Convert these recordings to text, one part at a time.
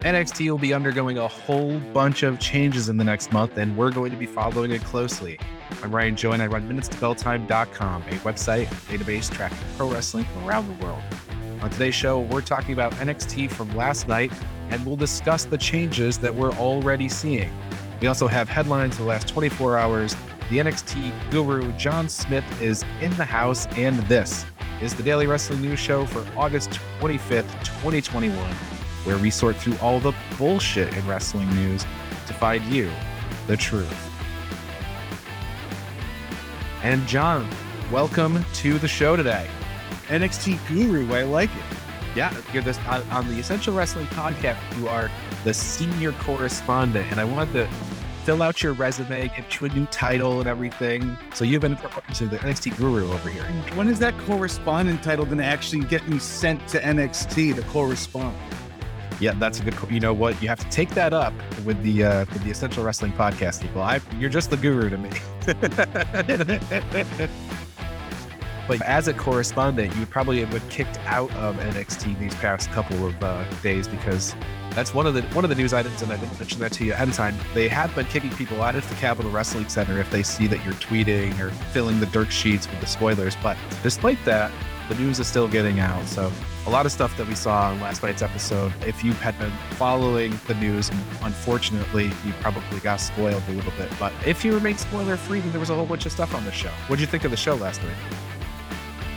NXT will be undergoing a whole bunch of changes in the next month, and we're going to be following it closely. I'm Ryan Joy, and I run MinutesToBellTime.com, a website database tracking pro wrestling from around the world. On today's show, we're talking about NXT from last night, and we'll discuss the changes that we're already seeing. We also have headlines for the last 24 hours. The NXT guru John Smith is in the house, and this is the Daily Wrestling News Show for August 25th, 2021 where we sort through all the bullshit in wrestling news to find you the truth. And John, welcome to the show today. NXT Guru, I like it. Yeah, you're this on, uh, on the Essential Wrestling podcast. You are the senior correspondent, and I wanted to fill out your resume, get you a new title and everything. So you've been to the NXT Guru over here. When is that correspondent title going to actually get me sent to NXT to correspond? Yeah, that's a good. You know what? You have to take that up with the uh, with the Essential Wrestling podcast people. I, you're just the guru to me. but as a correspondent, you probably have been kicked out of NXT these past couple of uh, days because that's one of the one of the news items, and I didn't mention that to you ahead of time. They have been kicking people out of the Capitol Wrestling Center if they see that you're tweeting or filling the dirt sheets with the spoilers. But despite that, the news is still getting out. So a lot of stuff that we saw in last night's episode, if you had been following the news, unfortunately, you probably got spoiled a little bit. But if you remain spoiler free, then there was a whole bunch of stuff on the show. What did you think of the show last night?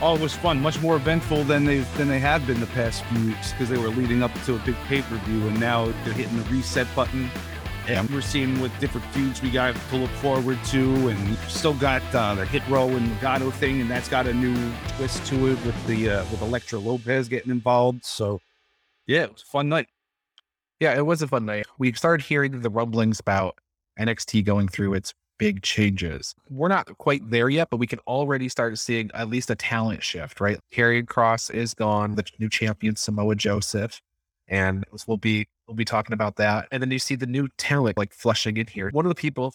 Oh, it was fun. Much more eventful than they than they had been the past few weeks because they were leading up to a big pay per view, and now they're hitting the reset button and we're seeing what different feuds we got to look forward to, and still got uh, the Hit Row and Legado thing, and that's got a new twist to it with the uh, with Elektra Lopez getting involved. So, yeah, it was a fun night. Yeah, it was a fun night. We started hearing the rumblings about NXT going through its big changes. We're not quite there yet, but we can already start seeing at least a talent shift, right? Karrion Kross is gone, the new champion Samoa Joseph, and we'll be We'll be talking about that. And then you see the new talent like flushing in here. One of the people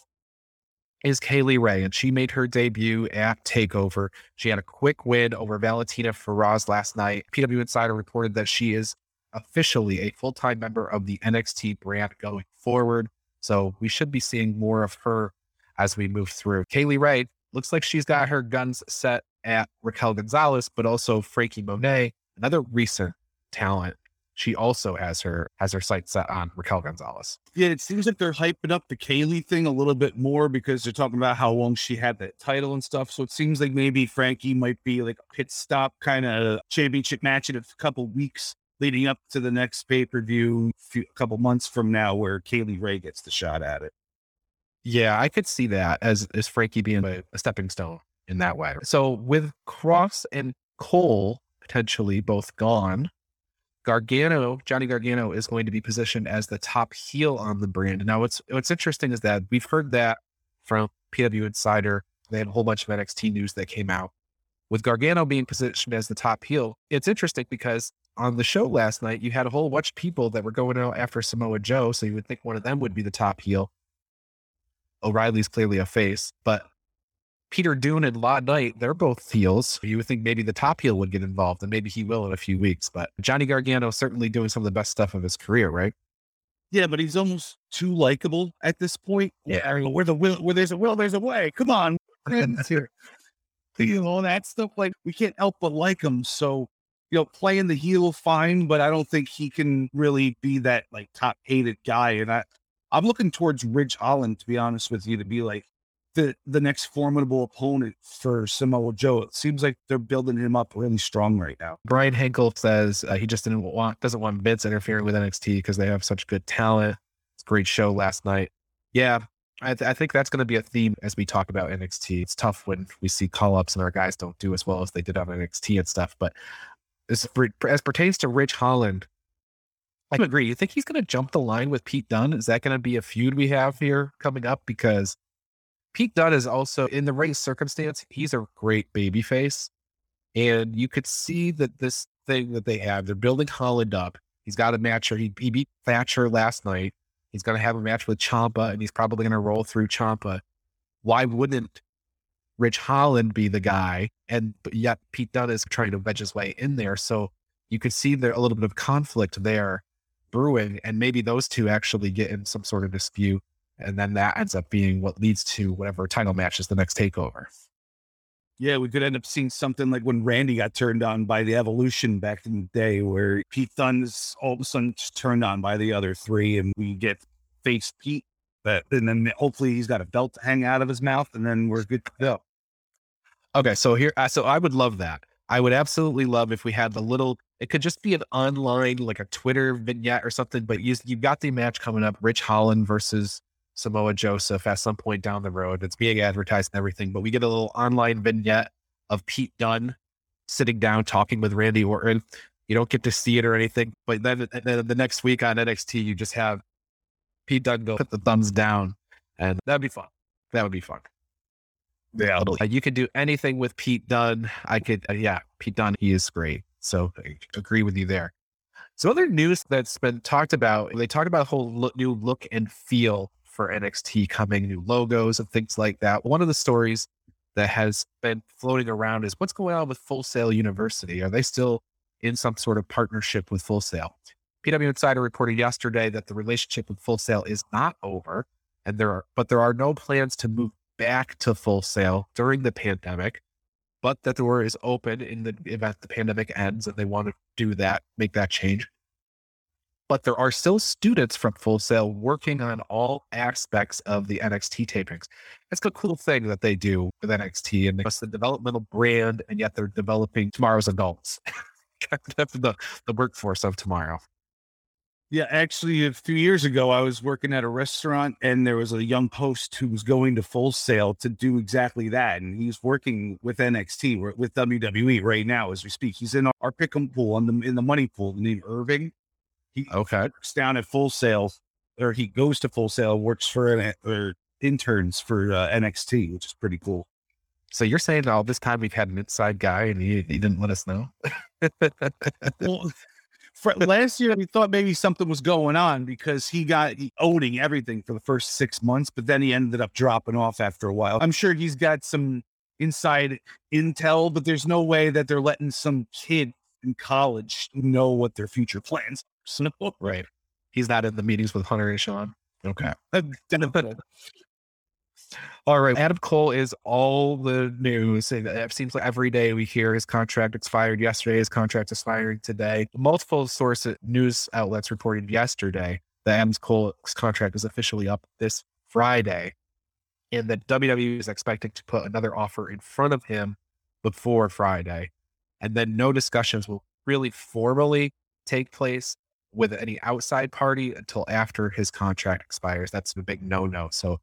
is Kay Lee Ray, and she made her debut at TakeOver. She had a quick win over Valentina Feroz last night. PW Insider reported that she is officially a full time member of the NXT brand going forward. So we should be seeing more of her as we move through. Kay Lee Ray looks like she's got her guns set at Raquel Gonzalez, but also Franky Monet, another recent talent she also has her has her sights set on Raquel Gonzalez. Yeah, it seems like they're hyping up the Kay Lee thing a little bit more because they're talking about how long she had that title and stuff. So it seems like maybe Franky might be like a pit stop kind of championship match in a couple weeks leading up to the next pay per view a couple months from now, where Kay Lee Ray gets the shot at it. Yeah, I could see that as as Franky being a, a stepping stone in that way. So with Kross and Cole potentially both gone Gargano, Johnny Gargano is going to be positioned as the top heel on the brand. Now, what's what's interesting is that we've heard that from PW Insider. They had a whole bunch of NXT news that came out with Gargano being positioned as the top heel. It's interesting because on the show last night, you had a whole bunch of people that were going out after Samoa Joe, so you would think one of them would be the top heel. O'Reilly's clearly a face, but Peter Dunne and LA Knight, they're both heels. You would think maybe the top heel would get involved, and maybe he will in a few weeks. But Johnny Gargano certainly doing some of the best stuff of his career, right? Yeah, but he's almost too likable at this point. Yeah, I mean, where the will, where there's a will, there's a way. Come on, friends here. you know that stuff. Like we can't help but like him. So you know, playing the heel fine, but I don't think he can really be that like top hated guy. And I, I'm looking towards Ridge Holland to be honest with you to be like the the next formidable opponent for Samoa Joe. It seems like they're building him up really strong right now. Brian Henkel says uh, he just didn't want doesn't want Vince interfering with NXT because they have such good talent. It's a great show last night. Yeah, I, th- I think that's going to be a theme as we talk about NXT. It's tough when we see call ups and our guys don't do as well as they did on NXT and stuff. But as, as pertains to Ridge Holland, I agree. You think he's going to jump the line with Pete Dunne? Is that going to be a feud we have here coming up? Because Pete Dunne is also in the right circumstance. He's a great baby face. And you could see that this thing that they have, they're building Holland up. He's got a match. He, he beat Thatcher last night. He's going to have a match with Ciampa, and he's probably going to roll through Ciampa. Why wouldn't Ridge Holland be the guy? And yet Pete Dunne is trying to wedge his way in there. So you could see there a little bit of conflict there brewing, and maybe those two actually get in some sort of dispute, and then that ends up being what leads to whatever title match is the next takeover. Yeah, we could end up seeing something like when Randy got turned on by the Evolution back in the day, where Pete Dunne's all of a sudden turned on by the other three, and we get face Pete. But and then hopefully he's got a belt to hang out of his mouth, and then we're good to go. Okay, so here, uh, so I would love that. I would absolutely love if we had the little. It could just be an online, like a Twitter vignette or something. But you you've got the match coming up: Ridge Holland versus Samoa Joseph at some point down the road. It's being advertised and everything, but we get a little online vignette of Pete Dunne sitting down talking with Randy Orton. You don't get to see it or anything, but then, then the next week on NXT, you just have Pete Dunne go put the thumbs down, and that'd be fun. That would be fun. Yeah, uh, you could do anything with Pete Dunne. I could, uh, yeah, Pete Dunne, he is great. So I agree with you there. So other news that's been talked about, they talked about a whole look, new look and feel for NXT coming, new logos and things like that. One of the stories that has been floating around is what's going on with Full Sail University? Are they still in some sort of partnership with Full Sail? PW Insider reported yesterday that the relationship with Full Sail is not over, and there are but there are no plans to move back to Full Sail during the pandemic, but that door is open in the event the pandemic ends and they want to do that, make that change but there are still students from Full Sail working on all aspects of the NXT tapings. It's a cool thing that they do with NXT and it's the developmental brand, and yet they're developing tomorrow's adults, the, the workforce of tomorrow. Yeah, actually, a few years ago, I was working at a restaurant and there was a young host who was going to Full Sail to do exactly that. And he's working with NXT, with WWE right now as we speak. He's in our pick'em pool on the in the money pool named Irving. He okay. works down at Full Sail, or he goes to Full Sail, works for an, or interns for uh, NXT, which is pretty cool. So you're saying all this time we've had an inside guy and he, he didn't let us know? well, for, last year we thought maybe something was going on because he got he, owning everything for the first six months, but then he ended up dropping off after a while. I'm sure he's got some inside intel, but there's no way that they're letting some kid in college know what their future plans right. He's not in the meetings with Hunter and Shawn. Okay. all right. Adam Cole is all the news. Uh, it seems like every day we hear his contract expired yesterday, his contract is expiring today. Multiple source uh, news outlets reported yesterday that Adam Cole's contract is officially up this Friday and that WWE is expecting to put another offer in front of him before Friday. And then no discussions will really formally take place with any outside party until after his contract expires. That's a big mm-hmm. no no. So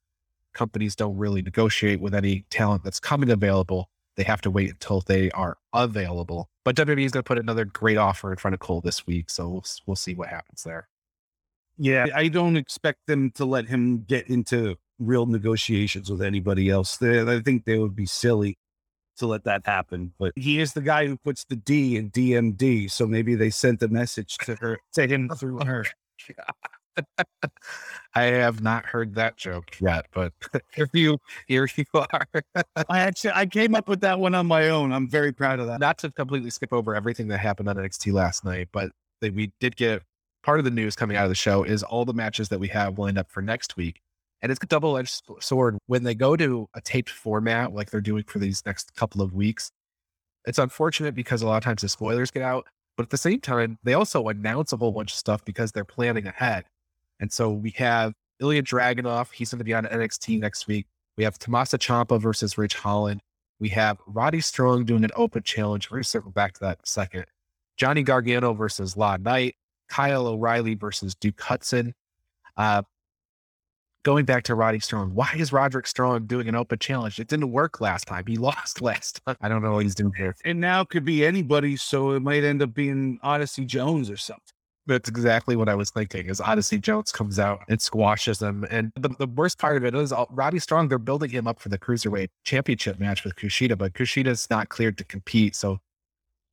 companies don't really negotiate with any talent that's coming available. They have to wait until they are available. But WWE is going to put another great offer in front of Cole this week. So we'll, we'll see what happens there. Yeah, I don't expect them to let him get into real negotiations with anybody else. They, I think they would be silly to let that happen. But he is the guy who puts the D in DMD. So maybe they sent a message to her, to him through her. I have not heard that joke yet, but here you here you are. I actually I came up with that one on my own. I'm very proud of that. Not to completely skip over everything that happened on NXT last night, but they, we did get part of the news coming out of the show is all the matches that we have lined up for next week. And it's a double edged sword. When they go to a taped format, like they're doing for these next couple of weeks, it's unfortunate because a lot of times the spoilers get out. But at the same time, they also announce a whole bunch of stuff because they're planning ahead. And so we have Ilya Dragunov. He's going to be on NXT next week. We have Tommaso Ciampa versus Ridge Holland. We have Roddy Strong doing an open challenge. We're going to circle back to that in a second. Johnny Gargano versus LA Knight. Kyle O'Reilly versus Duke Hudson. Uh, going back to Roddy Strong, why is Roderick Strong doing an open challenge? It didn't work last time. He lost last time. I don't know what he's doing here. And now it could be anybody, so it might end up being Odyssey Jones or something. That's exactly what I was thinking. Is Odyssey Jones comes out and squashes him, and the, the worst part of it is all, Roddy Strong. They're building him up for the cruiserweight championship match with Kushida, but Kushida's not cleared to compete, so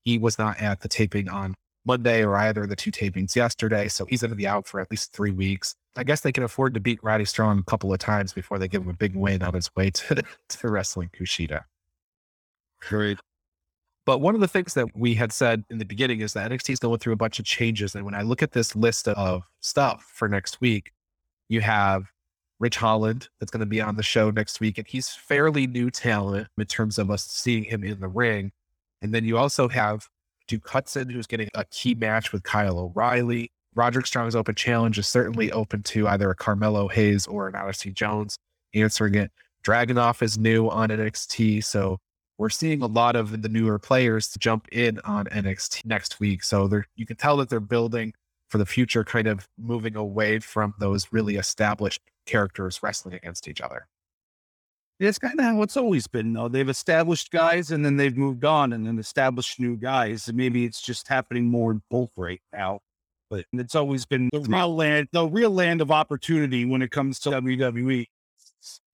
he was not at the taping on Monday or either of the two tapings yesterday. So he's going to be out for at least three weeks. I guess they can afford to beat Roddy Strong a couple of times before they give him a big win on his way to, to wrestling Kushida. Great. But one of the things that we had said in the beginning is that NXT is going through a bunch of changes. And when I look at this list of stuff for next week, you have Ridge Holland that's going to be on the show next week. And he's fairly new talent in terms of us seeing him in the ring. And then you also have Duke Hudson, who's getting a key match with Kyle O'Reilly. Roderick Strong's open challenge is certainly open to either a Carmelo Hayes or an Odyssey Jones answering it. Dragunov is new on NXT. So we're seeing a lot of the newer players jump in on NXT next week. So you can tell that they're building for the future, kind of moving away from those really established characters wrestling against each other. It's kind of how it's always been, though. They've established guys and then they've moved on and then established new guys. And maybe it's just happening more in bulk right now. But it's always been the real land, the real land of opportunity when it comes to WWE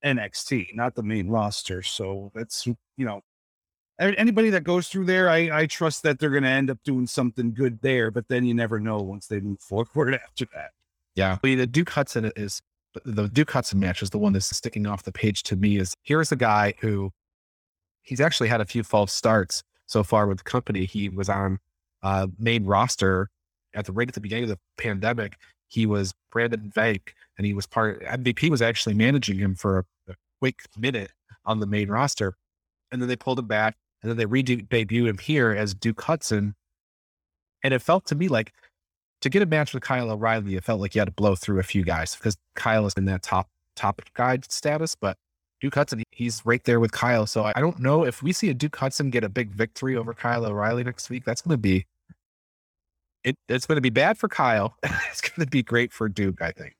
NXT, not the main roster. So that's, you know, anybody that goes through there, I, I trust that they're going to end up doing something good there. But then you never know once they move forward after that. Yeah. The Duke Hudson is the Duke Hudson match is the one that's sticking off the page to me. Is here's a guy who he's actually had a few false starts so far with the company. He was on uh, main roster at the right at the beginning of the pandemic. He was Brendan Vink, and he was part. MVP was actually managing him for a, a quick minute on the main roster, and then they pulled him back, and then they re debuted him here as Duke Hudson. And it felt to me like to get a match with Kyle O'Reilly, it felt like you had to blow through a few guys because Kyle is in that top top guy status, but Duke Hudson, he's right there with Kyle. So I don't know if we see a Duke Hudson get a big victory over Kyle O'Reilly next week. That's going to be it. It's going to be bad for Kyle. it's going to be great for Duke, I think.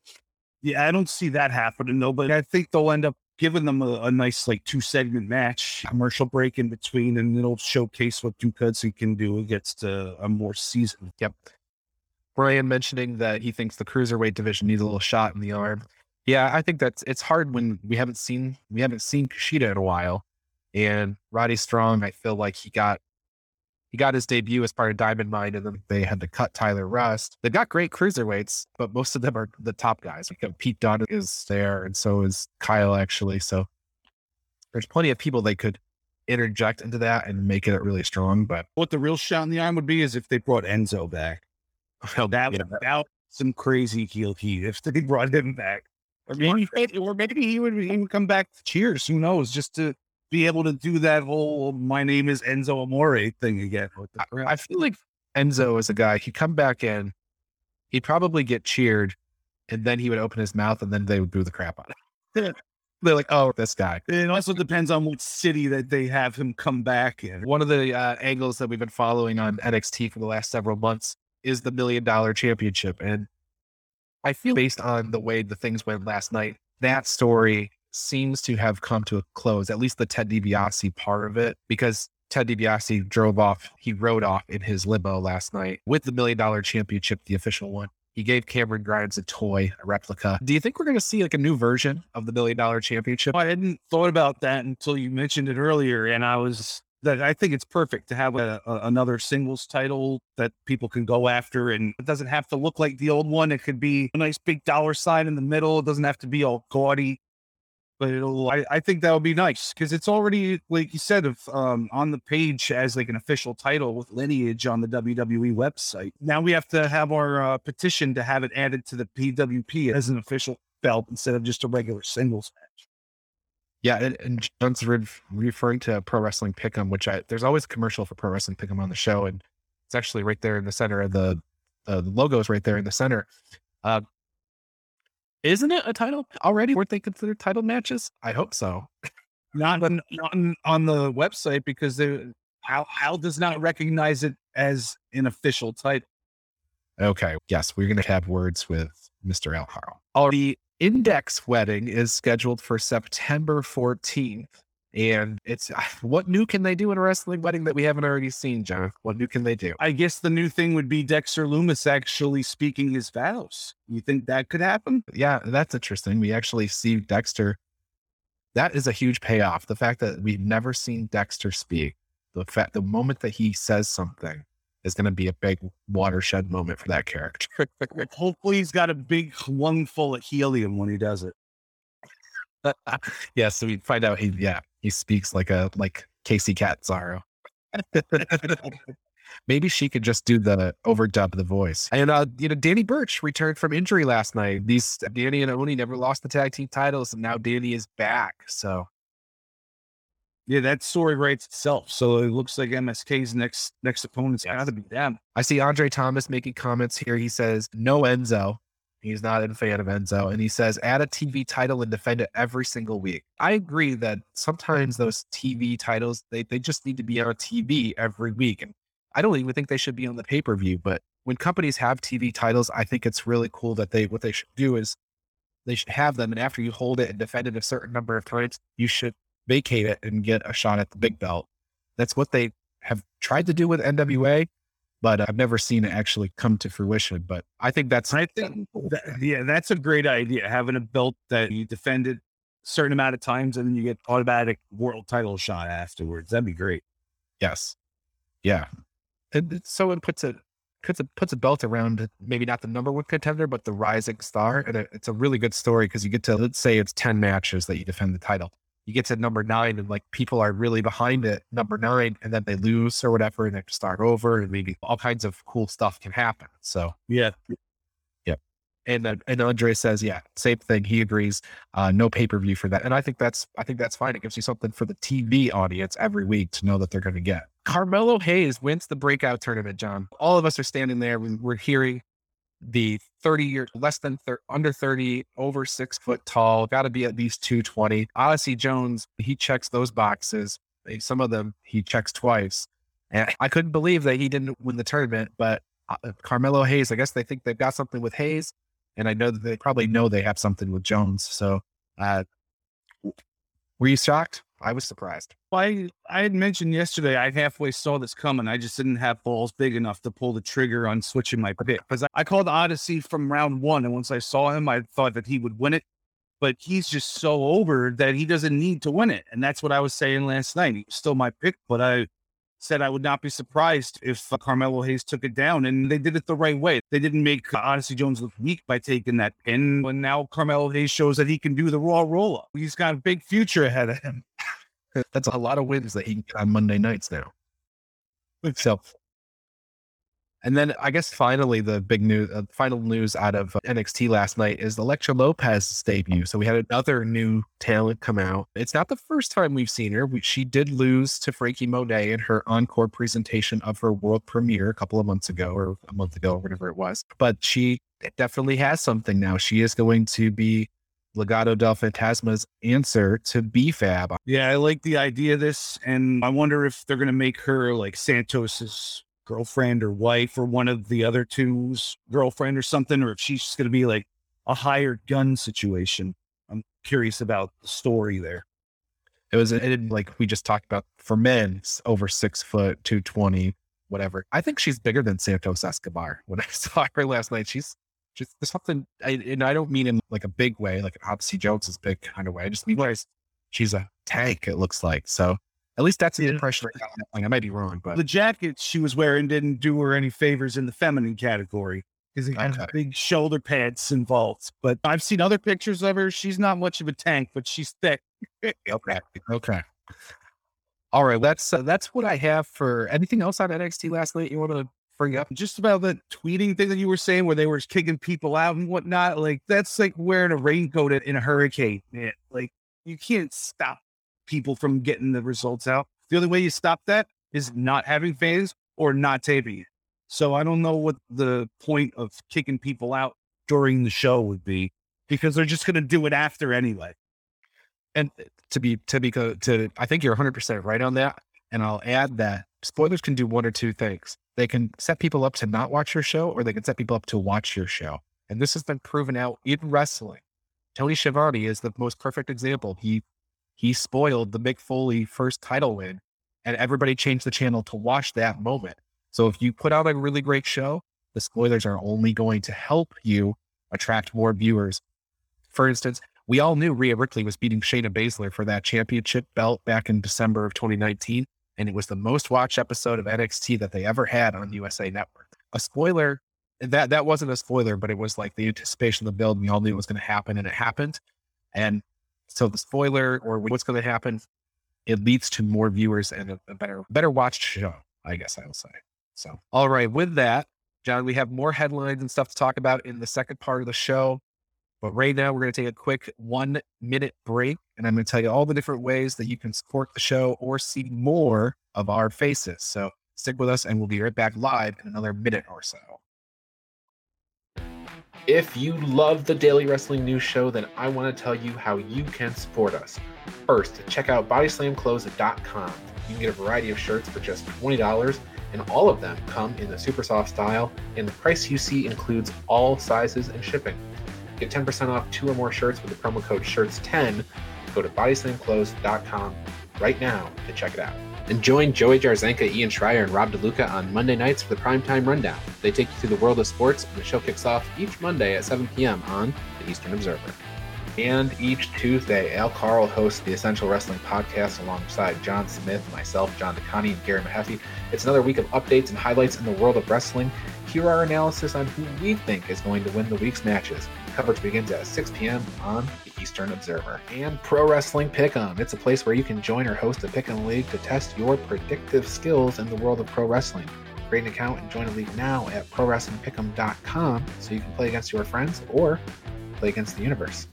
Yeah, I don't see that happening though, but I think they'll end up giving them a, a nice like two segment match, commercial break in between, and it'll showcase what Duke Hudson can do against a, a more seasoned. Yep. Brian mentioning that he thinks the cruiserweight division needs a little shot in the arm. Yeah, I think that's it's hard when we haven't seen we haven't seen Kushida in a while. And Roddy Strong, I feel like he got he got his debut as part of Diamond Mine, and then they had to cut Tyler Rust. They've got great cruiserweights, but most of them are the top guys. Like Pete Dunne is there, and so is Kyle actually. So there's plenty of people they could interject into that and make it really strong. But what the real shot in the arm would be is if they brought Enzo back. Oh, well, that yeah. would some crazy heel heat if they brought him back. Or maybe, or maybe he would even come back to Cheers. Who knows? Just to be able to do that whole "my name is Enzo Amore" thing again. I, I feel like Enzo is a guy. He'd come back in, he'd probably get cheered, and then he would open his mouth, and then they would boo the crap out of him. They're like, "Oh, this guy." It also depends on what city that they have him come back in. One of the uh, angles that we've been following on NXT for the last several months is the million dollar championship. And I feel based on the way the things went last night, that story seems to have come to a close, at least the Ted DiBiase part of it, because Ted DiBiase drove off, he rode off in his limo last night with the million dollar championship, the official one. He gave Cameron Grimes a toy, a replica. Do you think we're going to see like a new version of the million dollar championship? I hadn't thought about that until you mentioned it earlier. And I was that I think it's perfect to have a, a, another singles title that people can go after, and it doesn't have to look like the old one. It could be a nice big dollar sign in the middle. It doesn't have to be all gaudy, but it'll. I, I think that would be nice because it's already, like you said, of um, on the page as like an official title with lineage on the WWE website. Now we have to have our uh, petition to have it added to the PWP as an official belt instead of just a regular singles match. Yeah, and, and John's re- referring to Pro Wrestling Pick'em, which I there's always a commercial for Pro Wrestling Pick'em on the show, and it's actually right there in the center of the uh, the logo is right there in the center. Uh, isn't it a title already? Weren't they considered title matches? I hope so. not, on, not on the website because they, Al, Al does not recognize it as an official title. Okay. Yes, we're going to have words with Mr. Al Harl. Already index wedding is scheduled for September 14th. And it's what new can they do in a wrestling wedding that we haven't already seen, John? What new can they do? I guess the new thing would be Dexter Lumis actually speaking his vows. You think that could happen? Yeah, that's interesting. We actually see Dexter. That is a huge payoff. The fact that we've never seen Dexter speak, the fact, the moment that he says something, is going to be a big watershed moment for that character. Hopefully, he's got a big lung full of helium when he does it. yeah, so we find out he yeah he speaks like a like Kacy Catanzaro. Maybe she could just do the overdub the voice. And uh, you know, Danny Burch returned from injury last night. These Danny and Oney never lost the tag team titles, and now Danny is back. So yeah, that story writes itself. So it looks like MSK's next next opponent's yes. gotta be them. I see Andre Thomas making comments here. He says, no Enzo. He's not a fan of Enzo. And he says, add a TV title and defend it every single week. I agree that sometimes those TV titles, they, they just need to be on TV every week. And I don't even think they should be on the pay per view. But when companies have TV titles, I think it's really cool that they what they should do is they should have them, and after you hold it and defend it a certain number of times, you should vacate it and get a shot at the big belt. That's what they have tried to do with NWA, but I've never seen it actually come to fruition. But I think that's I think that, yeah, that's a great idea. Having a belt that you defended a certain amount of times and then you get automatic world title shot afterwards. That'd be great. Yes. Yeah and so it puts a puts a puts a belt around maybe not the number one contender, but the rising star. And it, it's a really good story because you get to let's say it's ten matches that you defend the title. You get to number nine, and like people are really behind it, number nine, and then they lose or whatever, and they have to start over, and maybe all kinds of cool stuff can happen. So yeah, yeah. And uh, and Andre says, yeah, same thing. He agrees. Uh, no pay per view for that, and I think that's I think that's fine. It gives you something for the TV audience every week to know that they're going to get. Carmelo Hayes wins the breakout tournament, John. All of us are standing there. We're hearing the 30 year, less than thir- under 30, over six foot tall, got to be at least 220. Odyssey Jones, he checks those boxes. Some of them he checks twice. And I couldn't believe that he didn't win the tournament, but uh, Carmelo Hayes, I guess they think they've got something with Hayes. And I know that they probably know they have something with Jones. So, uh, were you shocked? I was surprised. I I had mentioned yesterday I halfway saw this coming. I just didn't have balls big enough to pull the trigger on switching my pick because I, I called Odyssey from round one, and once I saw him, I thought that he would win it. But he's just so over that he doesn't need to win it, and that's what I was saying last night. He was still my pick, but I said I would not be surprised if uh, Carmelo Hayes took it down, and they did it the right way. They didn't make uh, Odyssey Jones look weak by taking that pin. And now Carmelo Hayes shows that he can do the raw roll up. He's got a big future ahead of him. That's a lot of wins that he can get on Monday nights now. So, and then I guess finally the big news, uh, final news out of uh, NXT last night is Elektra Lopez's debut. So we had another new talent come out. It's not the first time we've seen her. We, she did lose to Franky Monet in her encore presentation of her world premiere a couple of months ago, or a month ago, or whatever it was. But she definitely has something now. She is going to be Legado del Fantasma's answer to B-Fab. Yeah, I like the idea of this. And I wonder if they're going to make her like Santos's girlfriend or wife or one of the other two's girlfriend or something, or if she's just going to be like a hired gun situation. I'm curious about the story there. It was it, like we just talked about for men, over six foot, 220, whatever. I think she's bigger than Santos Escobar. When I saw her last night, she's just there's something, I, and I don't mean in like a big way, like Odyssey Jones is big kind of way. I just mean like she's a tank. It looks like so. At least that's the yeah. impression I got. I might be wrong, but the jacket she was wearing didn't do her any favors in the feminine category because it had okay. big shoulder pads involved. But I've seen other pictures of her. She's not much of a tank, but she's thick. okay. Okay. All right. That's uh, that's what I have for anything else on NXT last night. You want to bring up just about the tweeting thing that you were saying where they were kicking people out and whatnot. Like that's like wearing a raincoat in a hurricane. Man. Like you can't stop people from getting the results out. The only way you stop that is not having fans or not taping it. So I don't know what the point of kicking people out during the show would be because they're just going to do it after anyway. And eh, to be to be to I think you're 100% right on that and I'll add that spoilers can do one or two things. They can set people up to not watch your show, or they can set people up to watch your show. And this has been proven out in wrestling. Tony Schiavone is the most perfect example. He he spoiled the Mick Foley first title win, and everybody changed the channel to watch that moment. So if you put out a really great show, the spoilers are only going to help you attract more viewers. For instance, we all knew Rhea Ripley was beating Shayna Baszler for that championship belt back in December of 2019 and it was the most watched episode of NXT that they ever had on USA Network. A spoiler that that wasn't a spoiler, but it was like the anticipation of the build. We all knew it was going to happen, and it happened. And so the spoiler or what's going to happen it leads to more viewers and a, a better better watched show. I guess I will say. So, all right, with that, John, we have more headlines and stuff to talk about in the second part of the show. But right now, we're going to take a quick one minute break, and I'm going to tell you all the different ways that you can support the show or see more of our faces. So stick with us, and we'll be right back live in another minute or so. If you love the Daily Wrestling News Show, then I want to tell you how you can support us. First, check out bodyslamclothes.com. You can get a variety of shirts for just $20, and all of them come in the super soft style, and the price you see includes all sizes and shipping. Get 10% off two or more shirts with the promo code SHIRTS10. Go to bodyslamclothes.com right now to check it out. And join Joey Jarzenka, Ian Schreier, and Rob DeLuca on Monday nights for the Primetime Rundown. They take you through the world of sports, and the show kicks off each Monday at 7 p.m. on the Eastern Observer. And each Tuesday, Al Carl hosts the Essential Wrestling Podcast alongside John Smith, myself, John DeConnie, and Gary Mahaffey. It's another week of updates and highlights in the world of wrestling. Here are our analysis on who we think is going to win the week's matches. Coverage begins at 6 p.m. on the Eastern Observer. And Pro Wrestling Pick'em. It's a place where you can join or host a Pick'em League to test your predictive skills in the world of pro wrestling. Create an account and join a league now at ProWrestlingPick'em.com so you can play against your friends or play against the universe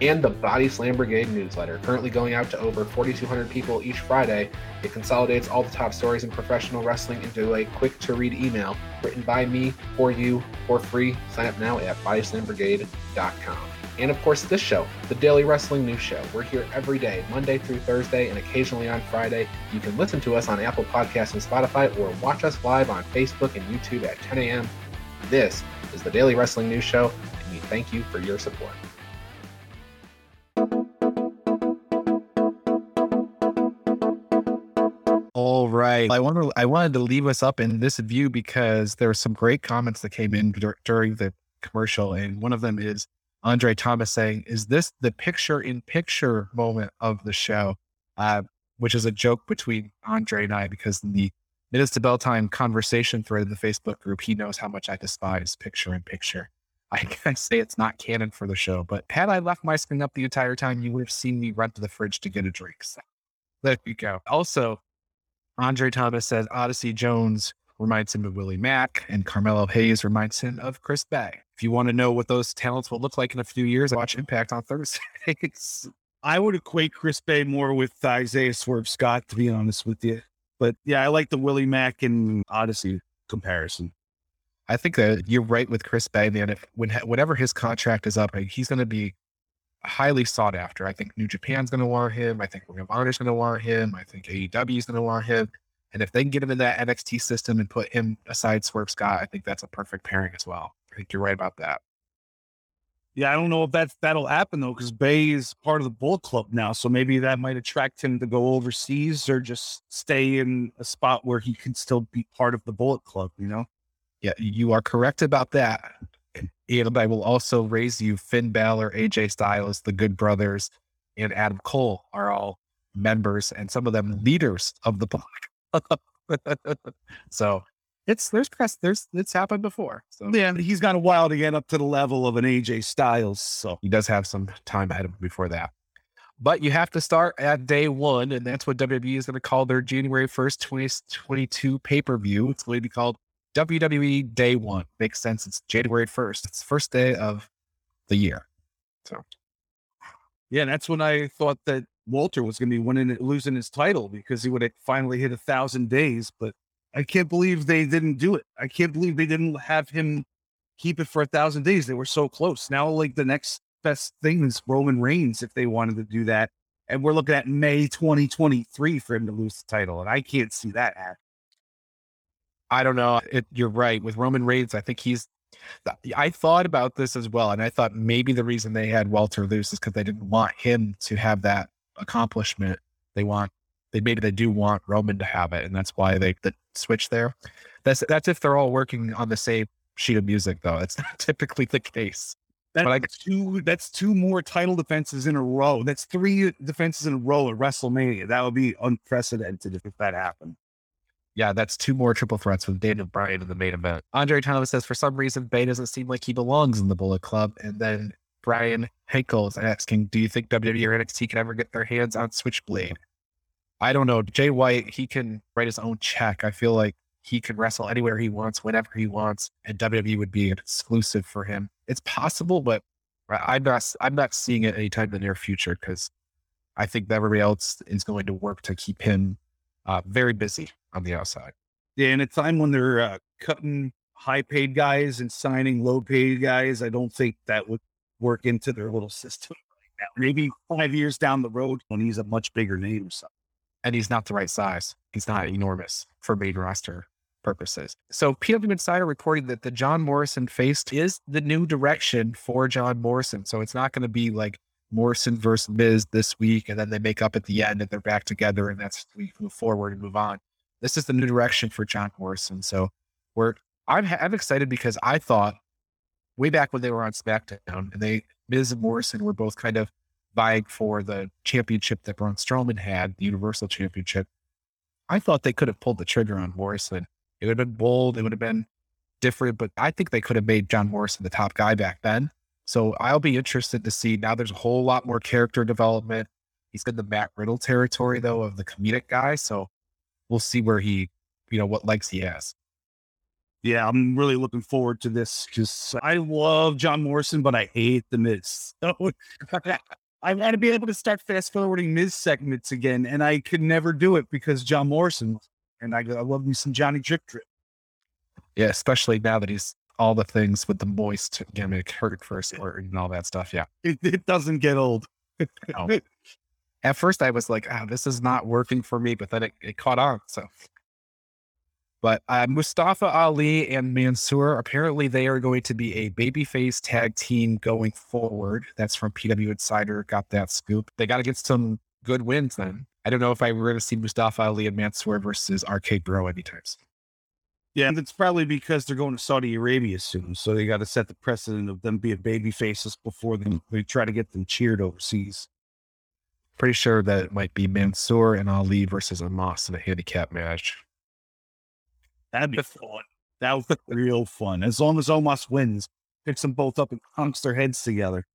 and the Body Slam Brigade newsletter, currently going out to over 4,200 people each Friday. It consolidates all the top stories in professional wrestling into a quick to read email written by me for you for free. Sign up now at bodyslambrigade.com. And of course, this show, the Daily Wrestling News Show. We're here every day, Monday through Thursday, and occasionally on Friday. You can listen to us on Apple Podcasts and Spotify, or watch us live on Facebook and YouTube at 10 a.m. This is the Daily Wrestling News Show, and we thank you for your support. Right. I wanted I wanted to leave us up in this view because there were some great comments that came in dur- during the commercial, and one of them is Andre Thomas saying, "Is this the picture-in-picture moment of the show?" Uh, which is a joke between Andre and I because in the Minutes to Bell Time conversation thread in the Facebook group, he knows how much I despise picture-in-picture. I can say it's not canon for the show, but had I left my screen up the entire time, you would have seen me run to the fridge to get a drink. So there you go. Also, Andre Thomas says Odyssey Jones reminds him of Willie Mack, and Carmelo Hayes reminds him of Chris Bey. If you want to know what those talents will look like in a few years, watch Impact on Thursdays. I would equate Chris Bey more with Isaiah Swerve Scott, to be honest with you. But yeah, I like the Willie Mack and Odyssey comparison. I think that you're right with Chris Bey, man. If when whenever his contract is up, he's going to be highly sought after. I think New Japan's going to want him. I think Ring of Honor's going to want him. I think AEW is going to want him. And if they can get him in that NXT system and put him aside Swerve Scott, I think that's a perfect pairing as well. I think you're right about that. Yeah, I don't know if that's that'll happen though, because Bey is part of the Bullet Club now. So maybe that might attract him to go overseas or just stay in a spot where he can still be part of the Bullet Club, you know? Yeah, you are correct about that. And I will also raise you Finn Balor, AJ Styles, the Good Brothers, and Adam Cole are all members and some of them leaders of the block. so it's there's press there's it's happened before. So yeah, he's got a while to get up to the level of an AJ Styles. So he does have some time ahead of him before that. But you have to start at day one, and that's what WWE is going to call their January 1st, 2022 pay per view. It's going to be called WWE Day One makes sense. It's January first. It's the first day of the year. So, yeah, that's when I thought that Walter was going to be winning, losing his title because he would have finally hit a thousand days. But I can't believe they didn't do it. I can't believe they didn't have him keep it for a thousand days. They were so close. Now, like the next best thing is Roman Reigns if they wanted to do that. And we're looking at May 2023 for him to lose the title. And I can't see that happening. I don't know. It, you're right with Roman Reigns. I think he's. I thought about this as well, and I thought maybe the reason they had Walter lose is because they didn't want him to have that accomplishment. They want they maybe they do want Roman to have it, and that's why they the switch there. That's that's if they're all working on the same sheet of music, though. It's not typically the case. That's I, two. That's two more title defenses in a row. That's three defenses in a row at WrestleMania. That would be unprecedented if that happened. Yeah, that's two more triple threats with Daniel Bryan in the main event. Andre Thomas says for some reason Bey doesn't seem like he belongs in the Bullet Club, and then Brian Henkel is asking, "Do you think WWE or NXT can ever get their hands on Switchblade?" I don't know. Jay White, he can write his own check. I feel like he can wrestle anywhere he wants, whenever he wants, and WWE would be an exclusive for him. It's possible, but I'm not. I'm not seeing it anytime in the near future because I think that everybody else is going to work to keep him uh, very busy on the outside. Yeah, in a time when they're uh, cutting high paid guys and signing low paid guys, I don't think that would work into their little system right now. Maybe five years down the road when he's a much bigger name or something. And he's not the right size. He's not enormous for main roster purposes. So PW Insider reported that the John Morrison face is the new direction for John Morrison. So it's not going to be like Morrison versus Miz this week, and then they make up at the end and they're back together, and that's we move forward and move on. This is the new direction for John Morrison. So we're I'm I'm excited because I thought way back when they were on SmackDown and they Miz and Morrison were both kind of vying for the championship that Braun Strowman had, the Universal Championship. I thought they could have pulled the trigger on Morrison. It would have been bold. It would have been different, but I think they could have made John Morrison the top guy back then. So I'll be interested to see. Now there's a whole lot more character development. He's in the Matt Riddle territory though of the comedic guy. So we'll see where he, you know, what legs he has. Yeah, I'm really looking forward to this because I love John Morrison, but I hate the Miz. I want to be able to start fast forwarding Miz segments again, and I could never do it because John Morrison. And I, I love me some Johnny Drip Drip. Yeah, especially now that he's all the things with the moist gimmick, hurt first and all that stuff. Yeah, it, it doesn't get old. no. At first, I was like, "Ah, oh, this is not working for me," but then it, it caught on. So but uh, Mustafa Ali and Mansoor, apparently they are going to be a babyface tag team going forward. That's from PW Insider. Got that scoop. They got to get some good wins then. I don't know if I were going to see Mustafa Ali and Mansoor versus RK Bro anytime soon. Yeah, and it's probably because they're going to Saudi Arabia soon. So they got to set the precedent of them being baby faces before they, they try to get them cheered overseas. Pretty sure that it might be Mansoor and Ali versus Omos in a handicap match. That'd be fun. That would be real fun. As long as Omos wins, picks them both up and hunks their heads together.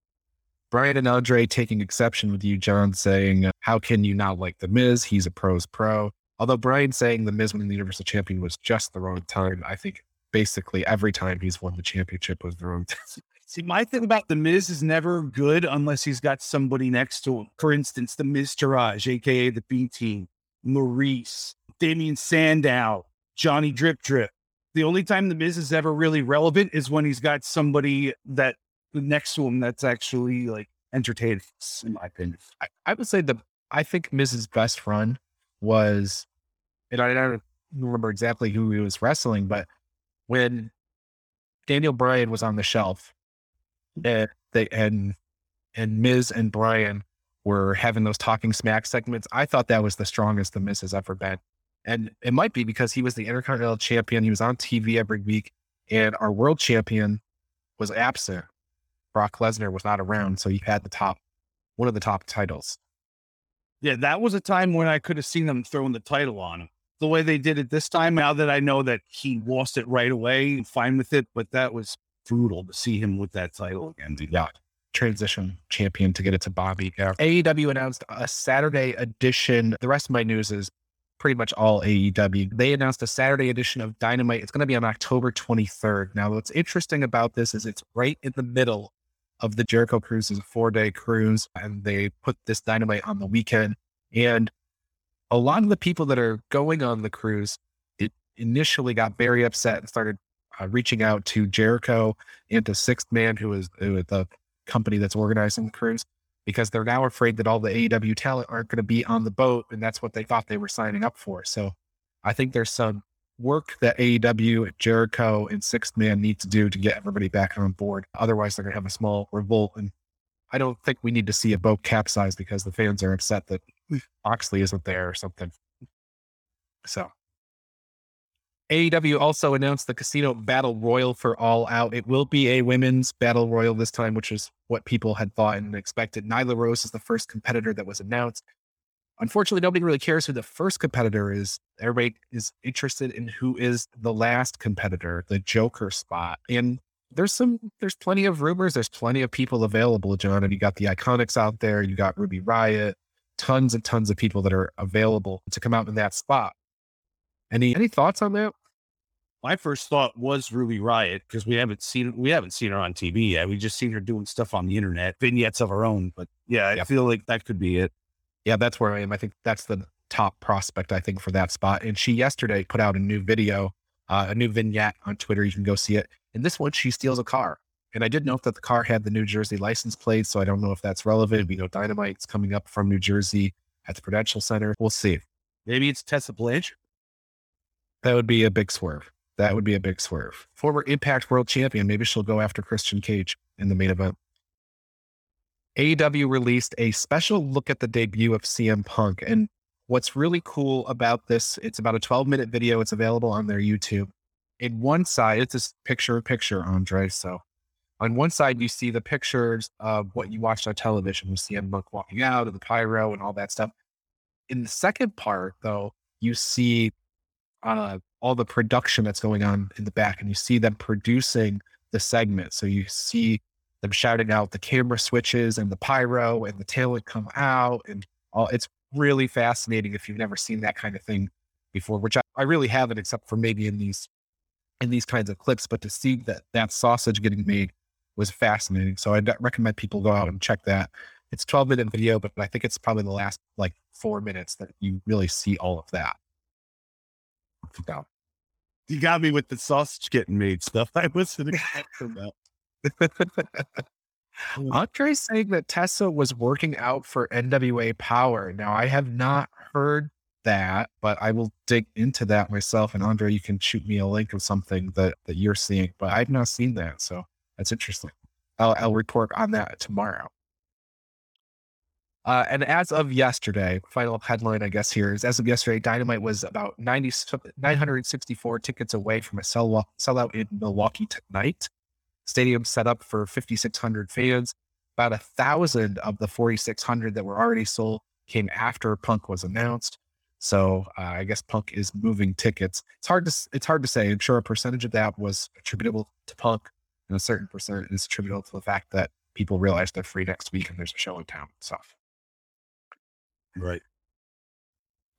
Brian and Andre taking exception with you, John, saying, How can you not like The Miz? He's a pro's pro. Although Brian saying The Miz winning the Universal Champion was just the wrong time, I think basically every time he's won the championship was the wrong time. See, my thing about The Miz is never good unless he's got somebody next to him. For instance, The Miztourage, aka the B Team, Maurice, Damien Sandow, Johnny Drip Drip. The only time the Miz is ever really relevant is when he's got somebody that next to him that's actually like entertaining, in my opinion. I, I would say the I think Miz's best run was, and I don't remember exactly who he was wrestling, but when Daniel Bryan was on the shelf, and they and and Miz and Bryan were having those talking smack segments. I thought that was the strongest the Miz has ever been. And it might be because he was the Intercontinental Champion. He was on TV every week, and our world champion was absent. Brock Lesnar was not around, so he had the top, one of the top titles. Yeah, that was a time when I could have seen them throwing the title on him. The way they did it this time, now that I know that he lost it right away, I'm fine with it. But that was brutal to see him with that title again. Yeah, uh, transition champion to get it to Bobby. Yeah. AEW announced a Saturday edition. The rest of my news is pretty much all AEW. They announced a Saturday edition of Dynamite. It's going to be on October 23rd. Now, what's interesting about this is it's right in the middle of the Jericho cruise is a four day cruise, and they put this Dynamite on the weekend. And a lot of the people that are going on the cruise, it initially got very upset and started uh, reaching out to Jericho and to Sixthman, who is, who is the company that's organizing the cruise because they're now afraid that all the AEW talent aren't going to be on the boat. And that's what they thought they were signing up for. So I think there's some work that AEW, Jericho, and Sixthman need to do to get everybody back on board. Otherwise, they're going to have a small revolt. And I don't think we need to see a boat capsize because the fans are upset that Moxley isn't there or something. So AEW also announced the casino battle royal for All Out. It will be a women's battle royal this time, which is what people had thought and expected. Nyla Rose is the first competitor that was announced. Unfortunately, nobody really cares who the first competitor is. Everybody is interested in who is the last competitor, the Joker spot. And there's some, there's plenty of rumors. There's plenty of people available, John. And you got the Iconics out there. You got Ruby Riott, tons and tons of people that are available to come out in that spot. Any any thoughts on that? My first thought was Ruby Riott because we haven't seen we haven't seen her on TV yet. We just seen her doing stuff on the internet, vignettes of her own. But yeah, I Yep. feel like that could be it. Yeah, that's where I am. I think that's the top prospect, I think, for that spot. And she yesterday put out a new video, uh, a new vignette on Twitter. You can go see it. In this one, she steals a car. And I did note that the car had the New Jersey license plate. So I don't know if that's relevant. We know Dynamite's coming up from New Jersey at the Prudential Center. We'll see. Maybe it's Tessa Blanchard. That would be a big swerve. That would be a big swerve. Former Impact World Champion. Maybe she'll go after Christian Cage in the main event. AEW released a special look at the debut of CM Punk. And what's really cool about this, it's about a 12 minute video. It's available on their YouTube. In one side, it's this picture in picture, Andre. So on one side, you see the pictures of what you watched on television with CM Punk walking out of the pyro and all that stuff. In the second part, though, you see uh, all the production that's going on in the back, and you see them producing the segment. So you see them shouting out the camera switches and the pyro and the talent come out, and all. It's really fascinating if you've never seen that kind of thing before, which I, I really haven't, except for maybe in these in these kinds of clips. But to see that that sausage getting made was fascinating. So I'd recommend people go out and check that. It's 12 minute video, but I think it's probably the last like four minutes that you really see all of that. So, You got me with the sausage getting made stuff. I wasn't expecting that. Andre's saying that Tessa was working out for NWA Power. Now, I have not heard that, but I will dig into that myself. And Andre, you can shoot me a link of something that, that you're seeing, but I've not seen that. So that's interesting. I'll, I'll report on that tomorrow. Uh, and as of yesterday, final headline, I guess, here is as of yesterday, Dynamite was about 90, 964 tickets away from a sell, sellout in Milwaukee tonight. Stadium set up for 5,600 fans. About a thousand of the 4,600 that were already sold came after Punk was announced. So uh, I guess Punk is moving tickets. It's hard to it's hard to say. I'm sure a percentage of that was attributable to Punk, and a certain percent is attributable to the fact that people realize they're free next week and there's a show in town and stuff. Right.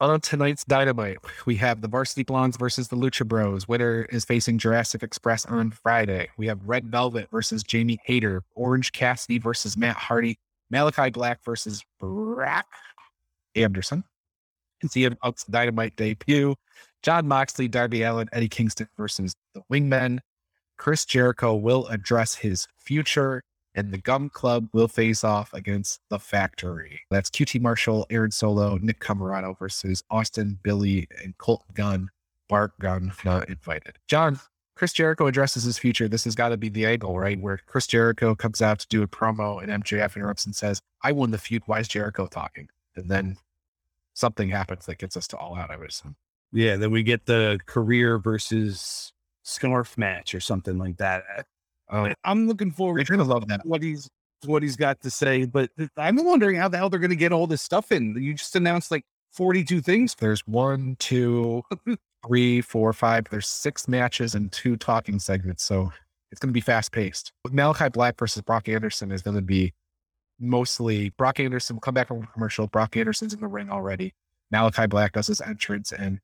On tonight's Dynamite, we have the Varsity Blondes versus the Lucha Bros. Winner is facing Jurassic Express on Friday. We have Red Velvet versus Jamie Hayter, Orange Cassidy versus Matt Hardy, Malakai Black versus Brock Anderson. And CM Punk's Dynamite debut, Jon Moxley, Darby Allin, Eddie Kingston versus the Wingmen. Chris Jericho will address his future, and the Gunn Club will face off against the Factory. That's QT Marshall, Aaron Solo, Nick Comoroto versus Austin, Billy, and Colt Gunn. Bart Gunn not invited. John, Chris Jericho addresses his future. This has got to be the angle, right? Where Chris Jericho comes out to do a promo, and MJF interrupts and says, "I won the feud. Why is Jericho talking?" And then something happens that gets us to all out. I would assume. Yeah. Then we get the career versus scarf match or something like that. Uh, oh, I'm looking forward gonna love that. what he's what he's got to say. But I'm wondering how the hell they're going to get all this stuff in. You just announced like 42 things. There's one, two, three, four, five. There's six matches and two talking segments. So it's going to be fast paced. Malakai Black versus Brock Anderson is going to be mostly Brock Anderson will come back from a commercial. Brock Anderson's in the ring already. Malakai Black does his entrance and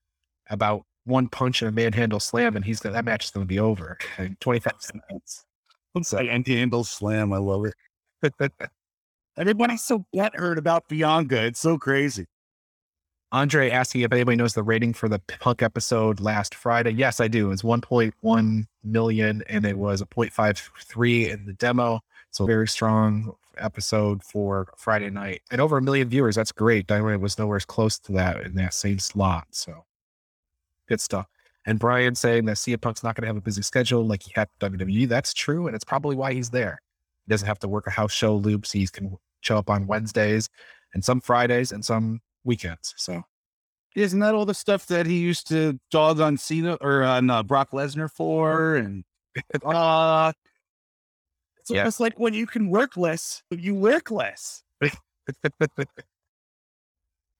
about one punch and a manhandle slam, and he's gonna that match is going to be over in 25 seconds. It's like anti-handle slam. I love it. Everybody's so butthurt about Bianca. It's so crazy. Andre asking if anybody knows the rating for the Punk episode last Friday. Yes, I do. It was 1.1 million and it was a 0.53 in the demo. So very strong episode for Friday night. And over a million viewers. That's great. Dynamite was nowhere close to that in that same slot. So good stuff. And Brian saying that CM Punk's not going to have a busy schedule like he had WWE. That's true. And it's probably why he's there. He doesn't have to work a house show loops. He can show up on Wednesdays and some Fridays and some weekends. So Isn't that all the stuff that he used to dog on Cena or on uh, Brock Lesnar for? And uh, it's Yeah. almost like when you can work less, you work less.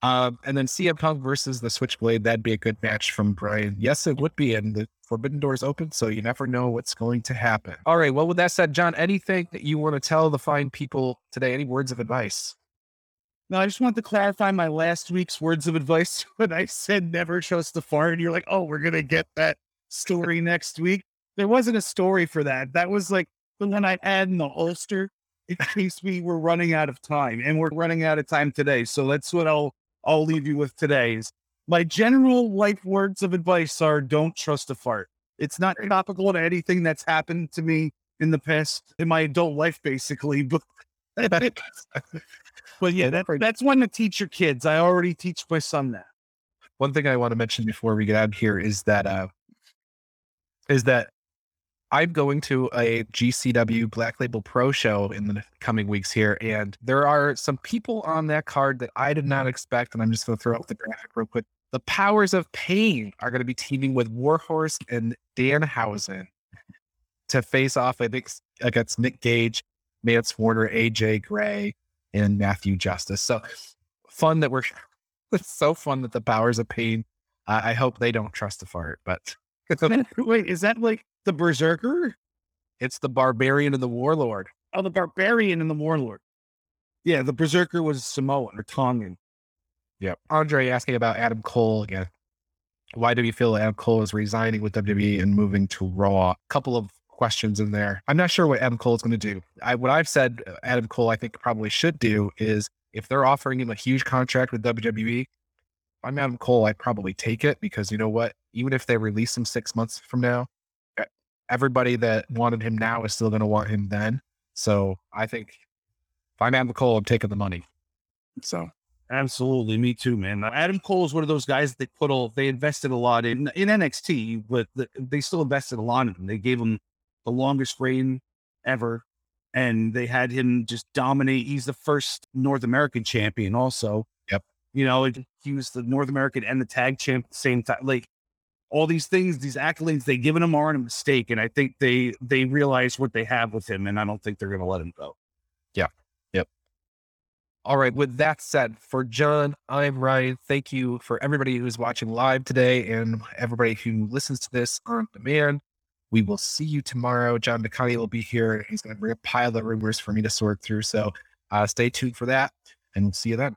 um, and then CM Punk versus the Switchblade, that'd be a good match from Brian. Yes, it would be. And the Forbidden Doors open, so you never know what's going to happen. All right. Well, with that said, John, anything that you want to tell the fine people today? Any words of advice? Now, I just want to clarify my last week's words of advice when I said never trust the. And you're like, oh, we're going to get that story next week. There wasn't a story for that. That was like the one I had in the holster in case we were running out of time. And we're running out of time today. So that's what I'll I'll leave you with today is my general life words of advice are don't trust a fart. It's not topical to anything that's happened to me in the past in my adult life, basically. But but yeah, that, that's one to teach your kids. I already teach my son that. One thing I want to mention before we get out of here is that uh is that I'm going to a GCW Black Label Pro show in the coming weeks here, and there are some people on that card that I did not expect. And I'm just going to throw up the graphic real quick. The Powers of Pain are going to be teaming with Warhorse and Danhausen to face off, against Nick Gage, Mance Warner, AJ Gray, and Matthew Justice. So fun that we're. It's so fun that the Powers of Pain. I hope they don't trust the fart, but wait, is that like the Berserker? It's the Barbarian and the Warlord. Oh, the Barbarian and the Warlord. Yeah, the Berserker was Samoan or Tongan. Yep. Andre asking about Adam Cole again. Why do you feel Adam Cole is resigning with WWE and moving to Raw? A couple of questions in there. I'm not sure what Adam Cole is going to do. I, what I've said uh, Adam Cole, I think probably should do is if they're offering him a huge contract with WWE, I'm Adam Cole, I'd probably take it because you know what? Even if they release him six months from now, everybody that wanted him now is still going to want him then. So I think if I'm Adam Cole, I'm taking the money. So absolutely, me too, man. Adam Cole is one of those guys that put all they invested a lot in in NXT, but the, they still invested a lot in him. They gave him the longest reign ever, and they had him just dominate. He's the first North American champion, also. Yep. You know, he was the North American and the tag champ at the same time. Like all these things, these accolades they've given him aren't a mistake. And I think they they realize what they have with him, and I don't think they're gonna let him go. Yeah. Yep. All right. With that said, for John, I'm Ryan. Thank you for everybody who's watching live today and everybody who listens to this on demand. We will see you tomorrow. John DeConnie will be here. He's going to bring a pile of rumors for me to sort through. So uh, stay tuned for that, and we'll see you then.